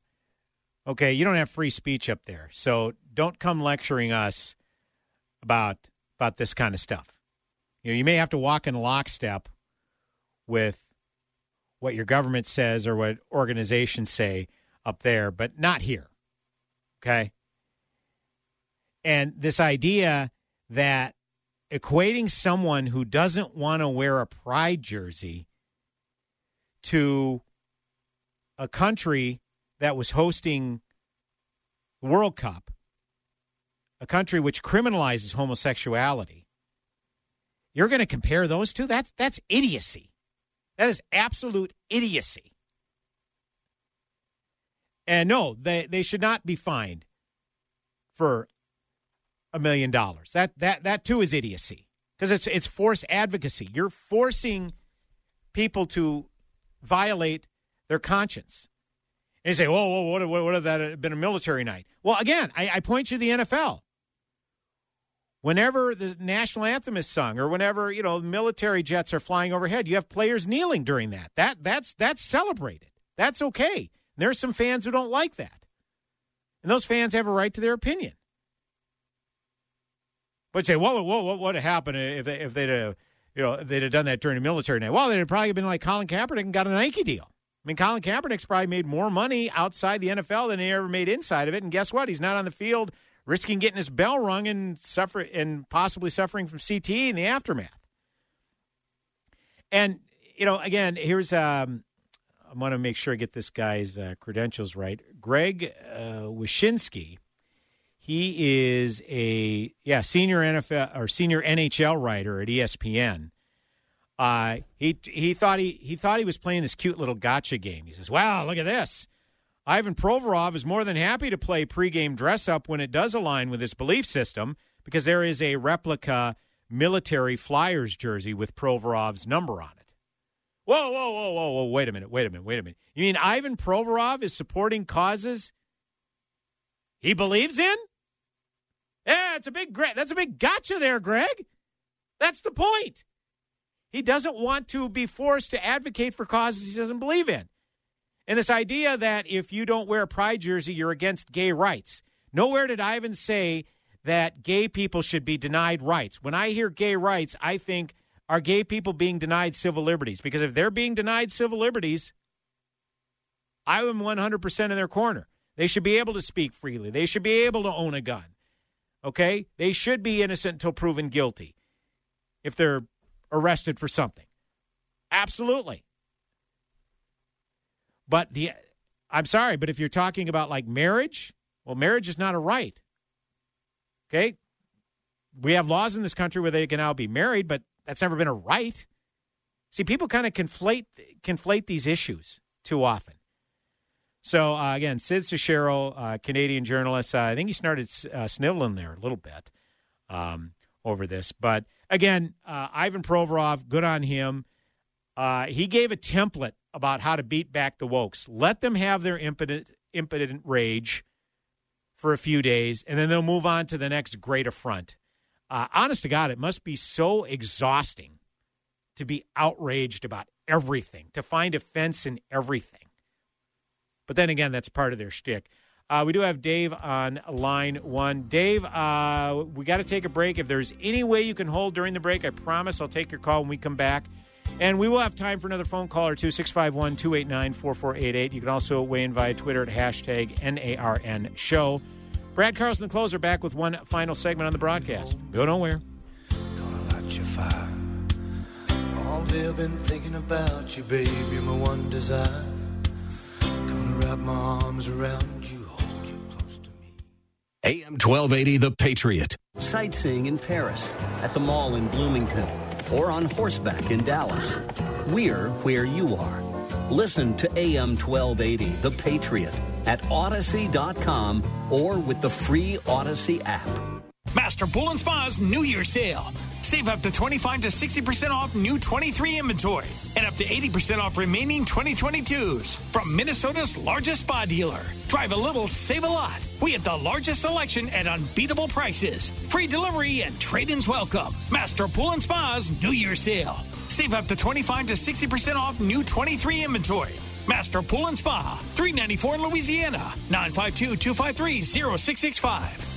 Okay, you don't have free speech up there, so don't come lecturing us about about this kind of stuff. You know, you may have to walk in lockstep with what your government says or what organizations say up there, but not here. Okay? And this idea that equating someone who doesn't want to wear a pride jersey to a country that was hosting the World Cup, a country which criminalizes homosexuality, you're going to compare those two? That's that's idiocy. That is absolute idiocy. And no, they, they should not be fined for a million dollars. That that that too is idiocy because it's it's forced advocacy. You're forcing people to violate their conscience. And you say, "Whoa, whoa, what, what, what if that been a military night?" Well, again, I, I point you to the NFL. Whenever the national anthem is sung, or whenever you know military jets are flying overhead, you have players kneeling during that. That that's that's celebrated. That's okay. There are some fans who don't like that, and those fans have a right to their opinion. But say, what what what would have happened if they if they'd have, you know they'd have done that during a military night? Well, they'd have probably been like Colin Kaepernick and got a Nike deal. I mean, Colin Kaepernick's probably made more money outside the NFL than he ever made inside of it. And guess what? He's not on the field risking getting his bell rung and suffer and possibly suffering from CTE in the aftermath. And you know, again, here's um, I want to make sure I get this guy's uh, credentials right. Greg uh, Wyshynski he is a yeah senior NFL or senior NHL writer at ESPN. Uh, he he thought he he thought he was playing this cute little gotcha game. He says, "Wow, look at this! Ivan Provorov is more than happy to play pregame dress up when it does align with his belief system because there is a replica military Flyers jersey with Provorov's number on it." Whoa, whoa, whoa, whoa, whoa! Wait a minute! Wait a minute! Wait a minute! You mean Ivan Provorov is supporting causes he believes in? Yeah, it's a big that's a big gotcha there, Greg. That's the point. He doesn't want to be forced to advocate for causes he doesn't believe in. And this idea that if you don't wear a pride jersey, you're against gay rights. Nowhere did Ivan say that gay people should be denied rights. When I hear gay rights, I think are gay people being denied civil liberties? Because if they're being denied civil liberties, I am 100% in their corner. They should be able to speak freely. They should be able to own a gun. Okay? They should be innocent until proven guilty if they're arrested for something. Absolutely. But the I'm sorry, but if you're talking about like marriage, well, marriage is not a right. Okay? We have laws in this country where they can now be married, but that's never been a right. See, people kind of conflate conflate these issues too often. So uh, again, Sid Seixeiro, uh, Canadian journalist. Uh, I think he started uh, sniveling there a little bit um, over this, but again, uh, Ivan Provorov, good on him. Uh, he gave a template about how to beat back the wokes. Let them have their impotent, impotent rage for a few days, and then they'll move on to the next great affront. honest to God, it must be so exhausting to be outraged about everything, to find offense in everything. But then again, that's part of their shtick. Uh, we do have Dave on line one. Dave, uh, we got to take a break. If there's any way you can hold during the break, I promise I'll take your call when we come back. And we will have time for another phone call or two, 651 289 4488. You can also weigh in via Twitter at hashtag NARN show. Brad Carlson, the closer, back with one final segment on the broadcast. Go nowhere. Gonna light your fire. All day I've been thinking about you, babe. You're my one desire wrap my arms around you, hold you close to me. AM 1280, The Patriot. Sightseeing in Paris, at the mall in Bloomington, or on horseback in Dallas. We're where you are. Listen to AM 1280, The Patriot, at Audacy.com or with the free Audacy app. Master Pool and Spa's New Year sale. Save up to 25 to 60% off new 23 inventory and up to 80% off remaining 2022s from Minnesota's largest spa dealer. Drive a little, save a lot. We have the largest selection at unbeatable prices. Free delivery and trade ins welcome. Master Pool and Spa's New Year sale. Save up to 25 to 60% off new 23 inventory. Master Pool and Spa, 394 in Louisiana, 952 253 0665.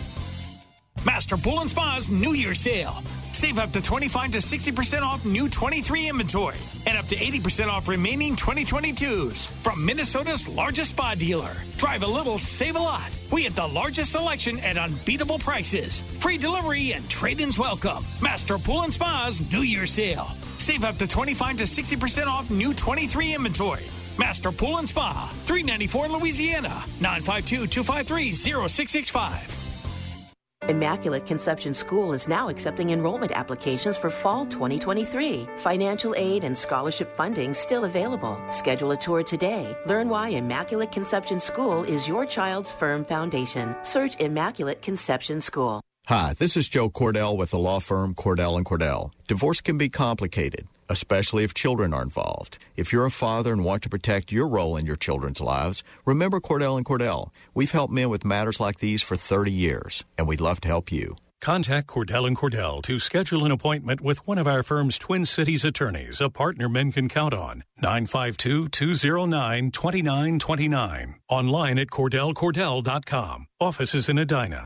Master Pool and Spa's New Year sale. Save up to 25 to 60% off new 23 inventory and up to 80% off remaining 2022s from Minnesota's largest spa dealer. Drive a little, save a lot. We have the largest selection at unbeatable prices. Free delivery and trade ins welcome. Master Pool and Spa's New Year sale. Save up to 25 to 60% off new 23 inventory. Master Pool and Spa, 394 Louisiana, 952 253 0665. Immaculate Conception School is now accepting enrollment applications for fall 2023. Financial aid and scholarship funding still available. Schedule a tour today. Learn why Immaculate Conception School is your child's firm foundation. Search Immaculate Conception School. Hi, this is Joe Cordell with the law firm Cordell and Cordell. Divorce can be complicated, especially if children are involved. If you're a father and want to protect your role in your children's lives, remember Cordell and Cordell. We've helped men with matters like these for 30 years, and we'd love to help you. Contact Cordell and Cordell to schedule an appointment with one of our firm's Twin Cities attorneys, a partner men can count on. 952-209-2929. Online at cordellcordell.com. Offices in Edina.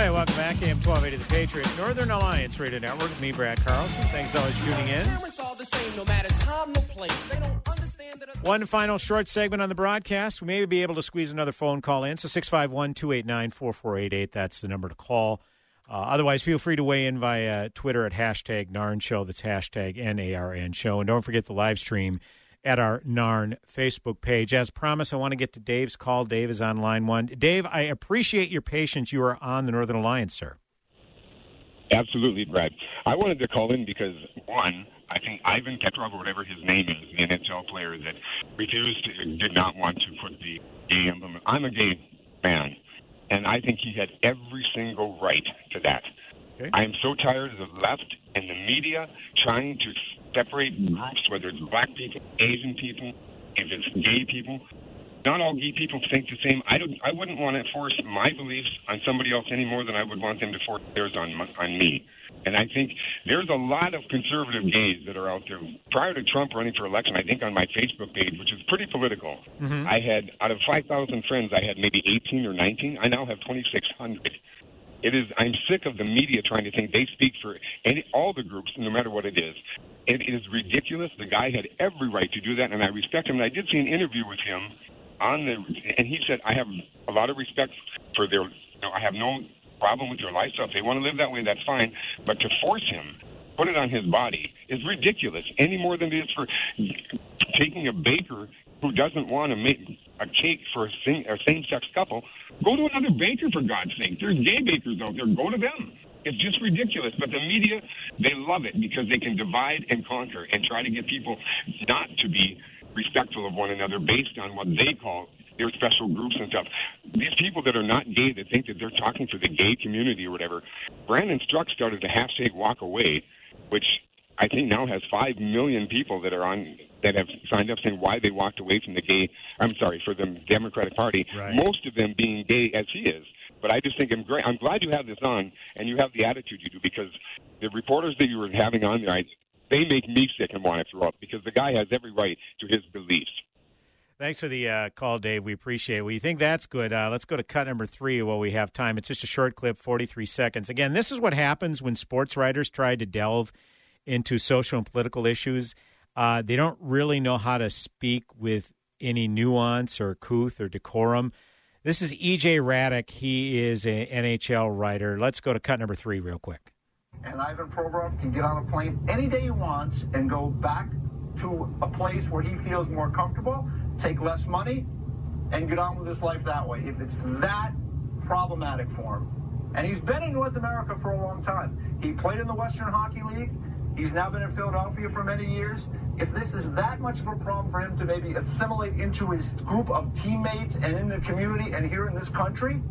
Hey, welcome back. AM 1280 The Patriot, Northern Alliance Radio Network. Me, Brad Carlson. Thanks always for tuning in. One final short segment on the broadcast. We may be able to squeeze another phone call in. So 651 289 4488. That's the number to call. Uh, otherwise, feel free to weigh in via Twitter at hashtag NARN Show. That's hashtag N-A-R-N Show. And don't forget the live stream at our NARN Facebook page. As promised, I want to get to Dave's call. Dave is on line one. Dave, I appreciate your patience. You are on the Northern Alliance, sir. Absolutely, Brad. I wanted to call in because, one, I think Ivan Petrov, or whatever his name is, the NHL player that refused, did not want to put the gay emblem. I'm a gay man and I think he had every single right to that. Okay. I am so tired of the left and the media trying to separate groups, whether it's black people, Asian people, if it's gay people. Not all gay people think the same. I don't. I wouldn't want to force my beliefs on somebody else any more than I would want them to force theirs on on me. And I think there's a lot of conservative gays that are out there. Prior to Trump running for election, I think on my Facebook page, which is pretty political, mm-hmm. I had, out of 5,000 friends, I had maybe 18 or 19. I now have 2,600. It is. I'm sick of the media trying to think they speak for any, all the groups, no matter what it is. It is ridiculous. The guy had every right to do that, and I respect him. And I did see an interview with him on the, and he said, "I have a lot of respect for their. You know, I have no problem with your lifestyle. If they want to live that way, that's fine. But to force him, put it on his body, is ridiculous. Any more than it is for taking a baker who doesn't want to make a cake for a, same, a same-sex couple, go to another baker for God's sake. There's gay bakers out there. Go to them. It's just ridiculous. But the media, they love it because they can divide and conquer and try to get people not to be respectful of one another based on what they call their special groups and stuff. These people that are not gay that think that they're talking for the gay community or whatever. Brandon Straka started the hashtag Walk Away, which I think now has five million people that are on that have signed up saying why they walked away from the gay. I'm sorry for the Democratic Party. Right. Most of them being gay as he is. But I just think I'm great. I'm glad you have this on and you have the attitude you do because the reporters that you were having on there, I, they make me sick and want to throw up because the guy has every right to his beliefs. Thanks for the uh, call, Dave. We appreciate it. You think that's good? Uh, let's go to cut number three while we have time. It's just a short clip, 43 seconds. Again, this is what happens when sports writers try to delve into social and political issues. Uh, they don't really know how to speak with any nuance or couth or decorum. This is EJ Hradek. He is an NHL writer. Let's go to cut number three real quick. And Ivan Provorov can get on a plane any day he wants and go back to a place where he feels more comfortable take less money, and get on with his life that way. If it's that problematic for him, And he's been in North America for a long time. He played in the Western Hockey League. He's now been in Philadelphia for many years. If this is that much of a problem for him to maybe assimilate into his group of teammates and in the community and here in this country,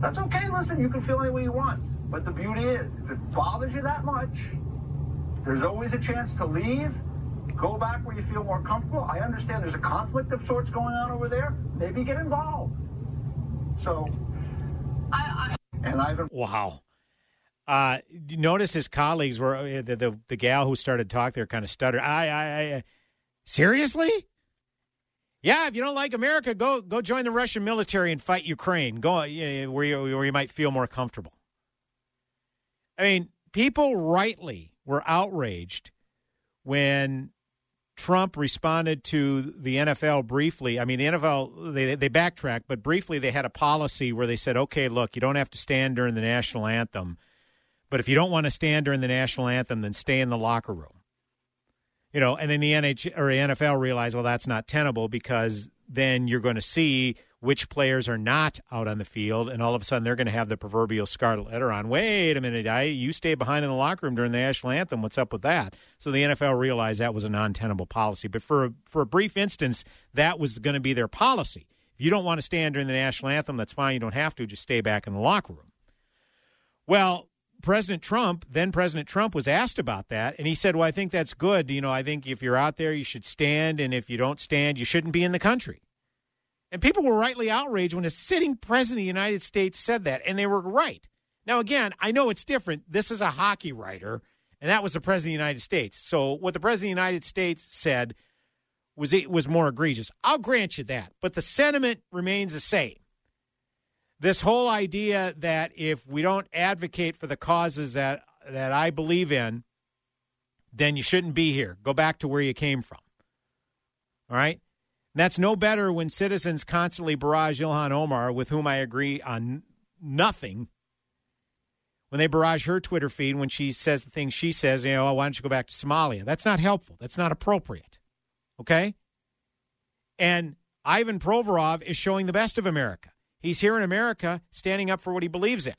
that's okay. Listen, you can feel any way you want. But the beauty is, if it bothers you that much, there's always a chance to leave, go back where you feel more comfortable. I understand there's a conflict of sorts going on over there. Maybe get involved. So, I, I and I've wow. Uh, notice his colleagues were uh, the, the, the gal who started talk there kind of stuttered. I, I, I, uh, seriously? Yeah, if you don't like America, go go join the Russian military and fight Ukraine. Go uh, where you where you might feel more comfortable. I mean, people rightly were outraged when Trump responded to the NFL briefly. I mean, the NFL they they backtracked, but briefly they had a policy where they said, "Okay, look, you don't have to stand during the national anthem." But if you don't want to stand during the national anthem, then stay in the locker room. You know, and then the NH or NFL realized, well, that's not tenable because then you're going to see which players are not out on the field, and all of a sudden they're going to have the proverbial scarlet letter on. Wait a minute, I you stay behind in the locker room during the national anthem. What's up with that? So the NFL realized that was a non-tenable policy. But for for a brief instance, that was going to be their policy. If you don't want to stand during the national anthem, that's fine. You don't have to. Just stay back in the locker room. Well, President Trump, then President Trump, was asked about that, and he said, "Well, I think that's good. You know, I think if you're out there, you should stand, and if you don't stand, you shouldn't be in the country." And people were rightly outraged when a sitting president of the United States said that, and they were right. Now, again, I know it's different. This is a hockey writer, and that was the president of the United States. So what the president of the United States said was it was more egregious. I'll grant you that, but the sentiment remains the same this whole idea that if we don't advocate for the causes that that I believe in, then you shouldn't be here. Go back to where you came from. All right? And that's no better when citizens constantly barrage Ilhan Omar, with whom I agree on nothing. When they barrage her Twitter feed when she says the things she says, you know, oh, why don't you go back to Somalia? That's not helpful. That's not appropriate. Okay? And Ivan Provorov is showing the best of America. He's here in America standing up for what he believes in.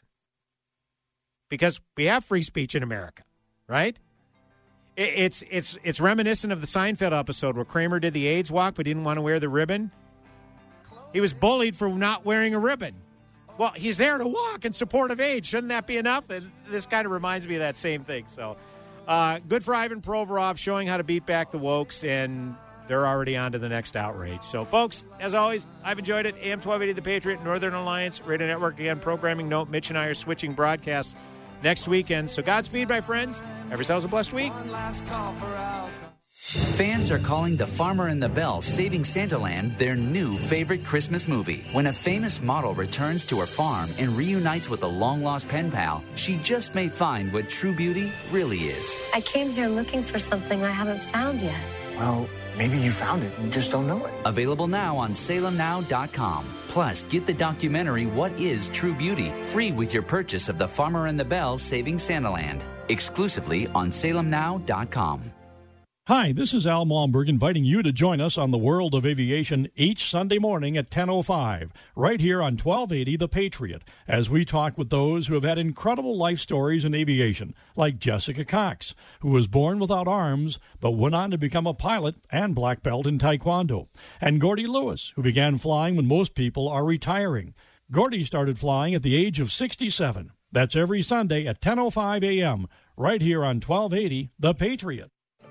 Because we have free speech in America, right? It's it's it's reminiscent of the Seinfeld episode where Kramer did the AIDS walk but didn't want to wear the ribbon. He was bullied for not wearing a ribbon. Well, he's there to walk in support of AIDS. Shouldn't that be enough? And this kind of reminds me of that same thing. So, uh, good for Ivan Provorov showing how to beat back the wokes and they're already on to the next outrage. So, folks, as always, I've enjoyed it. AM 1280 The Patriot, Northern Alliance, Radio Network. Again, programming note Mitch and I are switching broadcasts next weekend. So, Godspeed, my friends. Have yourselves a blessed week. Fans are calling The Farmer and the Belle Saving Santaland their new favorite Christmas movie. When a famous model returns to her farm and reunites with a long lost pen pal, she just may find what true beauty really is. I came here looking for something I haven't found yet. Well, Maybe you found it and just don't know it. Available now on salemnow.com. Plus, get the documentary What is True Beauty free with your purchase of The Farmer and the Belle Saving Santaland. Exclusively on salemnow.com. Hi, this is Al Malmberg inviting you to join us on the World of Aviation each Sunday morning at 10.05, right here on 1280 The Patriot, as we talk with those who have had incredible life stories in aviation, like Jessica Cox, who was born without arms but went on to become a pilot and black belt in Taekwondo, and Gordy Lewis, who began flying when most people are retiring. Gordy started flying at the age of 67. That's every Sunday at 10.05 a.m., right here on 1280 The Patriot.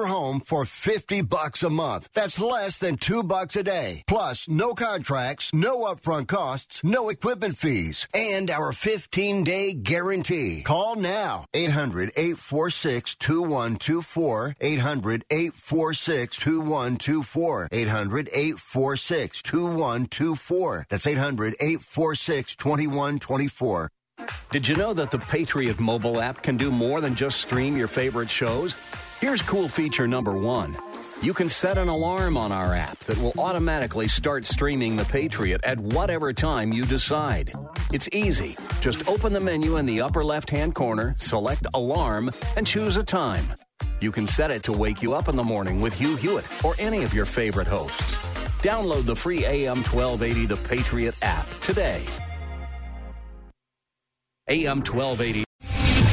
home for 50 bucks a month. That's less than 2 bucks a day. Plus no contracts, no upfront costs, no equipment fees, and our 15-day guarantee. Call now. 800-846-2124. 800-846-2124. 800-846-2124. That's 800-846-2124. Did you know that the Patriot mobile app can do more than just stream your favorite shows? Here's cool feature number one. You can set an alarm on our app that will automatically start streaming The Patriot at whatever time you decide. It's easy. Just open the menu in the upper left hand corner, select Alarm, and choose a time. You can set it to wake you up in the morning with Hugh Hewitt or any of your favorite hosts. Download the free AM 1280 The Patriot app today. AM 1280.